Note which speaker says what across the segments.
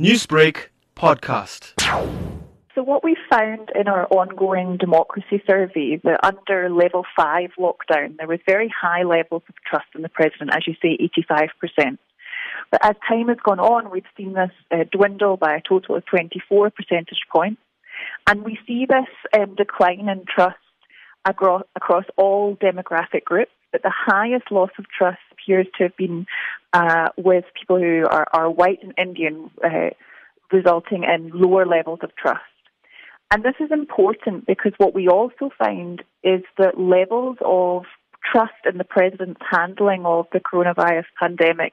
Speaker 1: Newsbreak podcast.
Speaker 2: So what we found in our ongoing democracy survey that under level five lockdown, there was very high levels of trust in the president, as you say, 85%. But as time has gone on, we've seen this uh, dwindle by a total of 24 percentage points. And we see this um, decline in trust across, across all demographic groups, but the highest loss of trust appears to have been uh, with people who are, are white and Indian, uh, resulting in lower levels of trust. And this is important because what we also find is that levels of trust in the president's handling of the coronavirus pandemic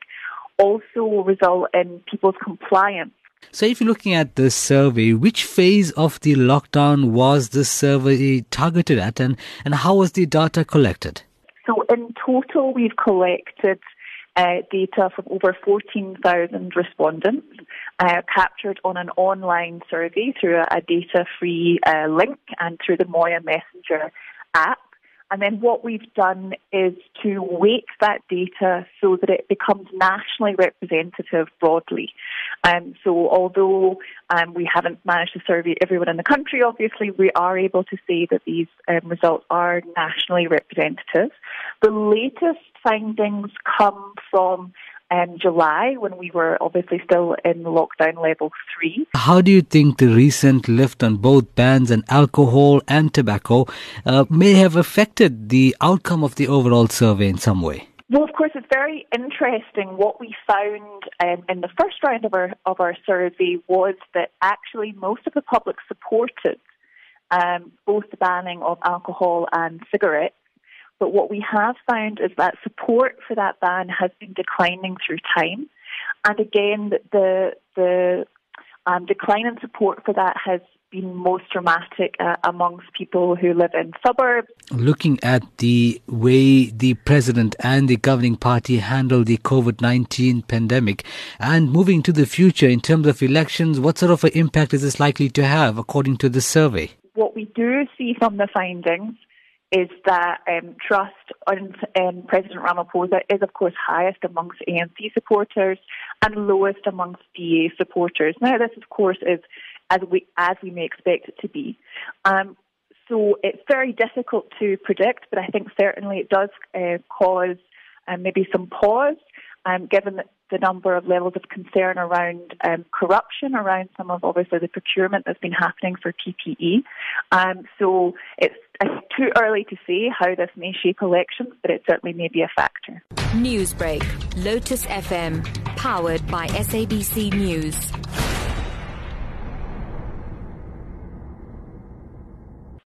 Speaker 2: also result in people's compliance.
Speaker 3: So, if you're looking at this survey, which phase of the lockdown was this survey targeted at, and, and how was the data collected?
Speaker 2: Total, we've collected uh, data from over 14,000 respondents uh, captured on an online survey through a, a data free uh, link and through the Moya Messenger app. And then what we've done is to weight that data so that it becomes nationally representative broadly. Um, so although um, we haven't managed to survey everyone in the country, obviously we are able to say that these um, results are nationally representative. The latest findings come from um, July when we were obviously still in lockdown level three.
Speaker 3: How do you think the recent lift on both bans on alcohol and tobacco uh, may have affected the outcome of the overall survey in some way?
Speaker 2: Well, of course, it's very interesting. What we found um, in the first round of our of our survey was that actually most of the public supported um, both the banning of alcohol and cigarettes. But what we have found is that support for that ban has been declining through time. And again, the, the um, decline in support for that has been most dramatic uh, amongst people who live in suburbs.
Speaker 3: Looking at the way the president and the governing party handle the COVID 19 pandemic and moving to the future in terms of elections, what sort of an impact is this likely to have according to the survey?
Speaker 2: What we do see from the findings is that um, trust in um, President Ramaphosa is, of course, highest amongst ANC supporters and lowest amongst DA supporters. Now, this, of course, is as we as we may expect it to be. Um, so it's very difficult to predict, but I think certainly it does uh, cause um, maybe some pause, um, given the number of levels of concern around um, corruption, around some of obviously the procurement that's been happening for PPE. Um, so it's, too early to say how this may shape elections, but it certainly may be a factor.
Speaker 4: Newsbreak, Lotus FM, powered by SABC News.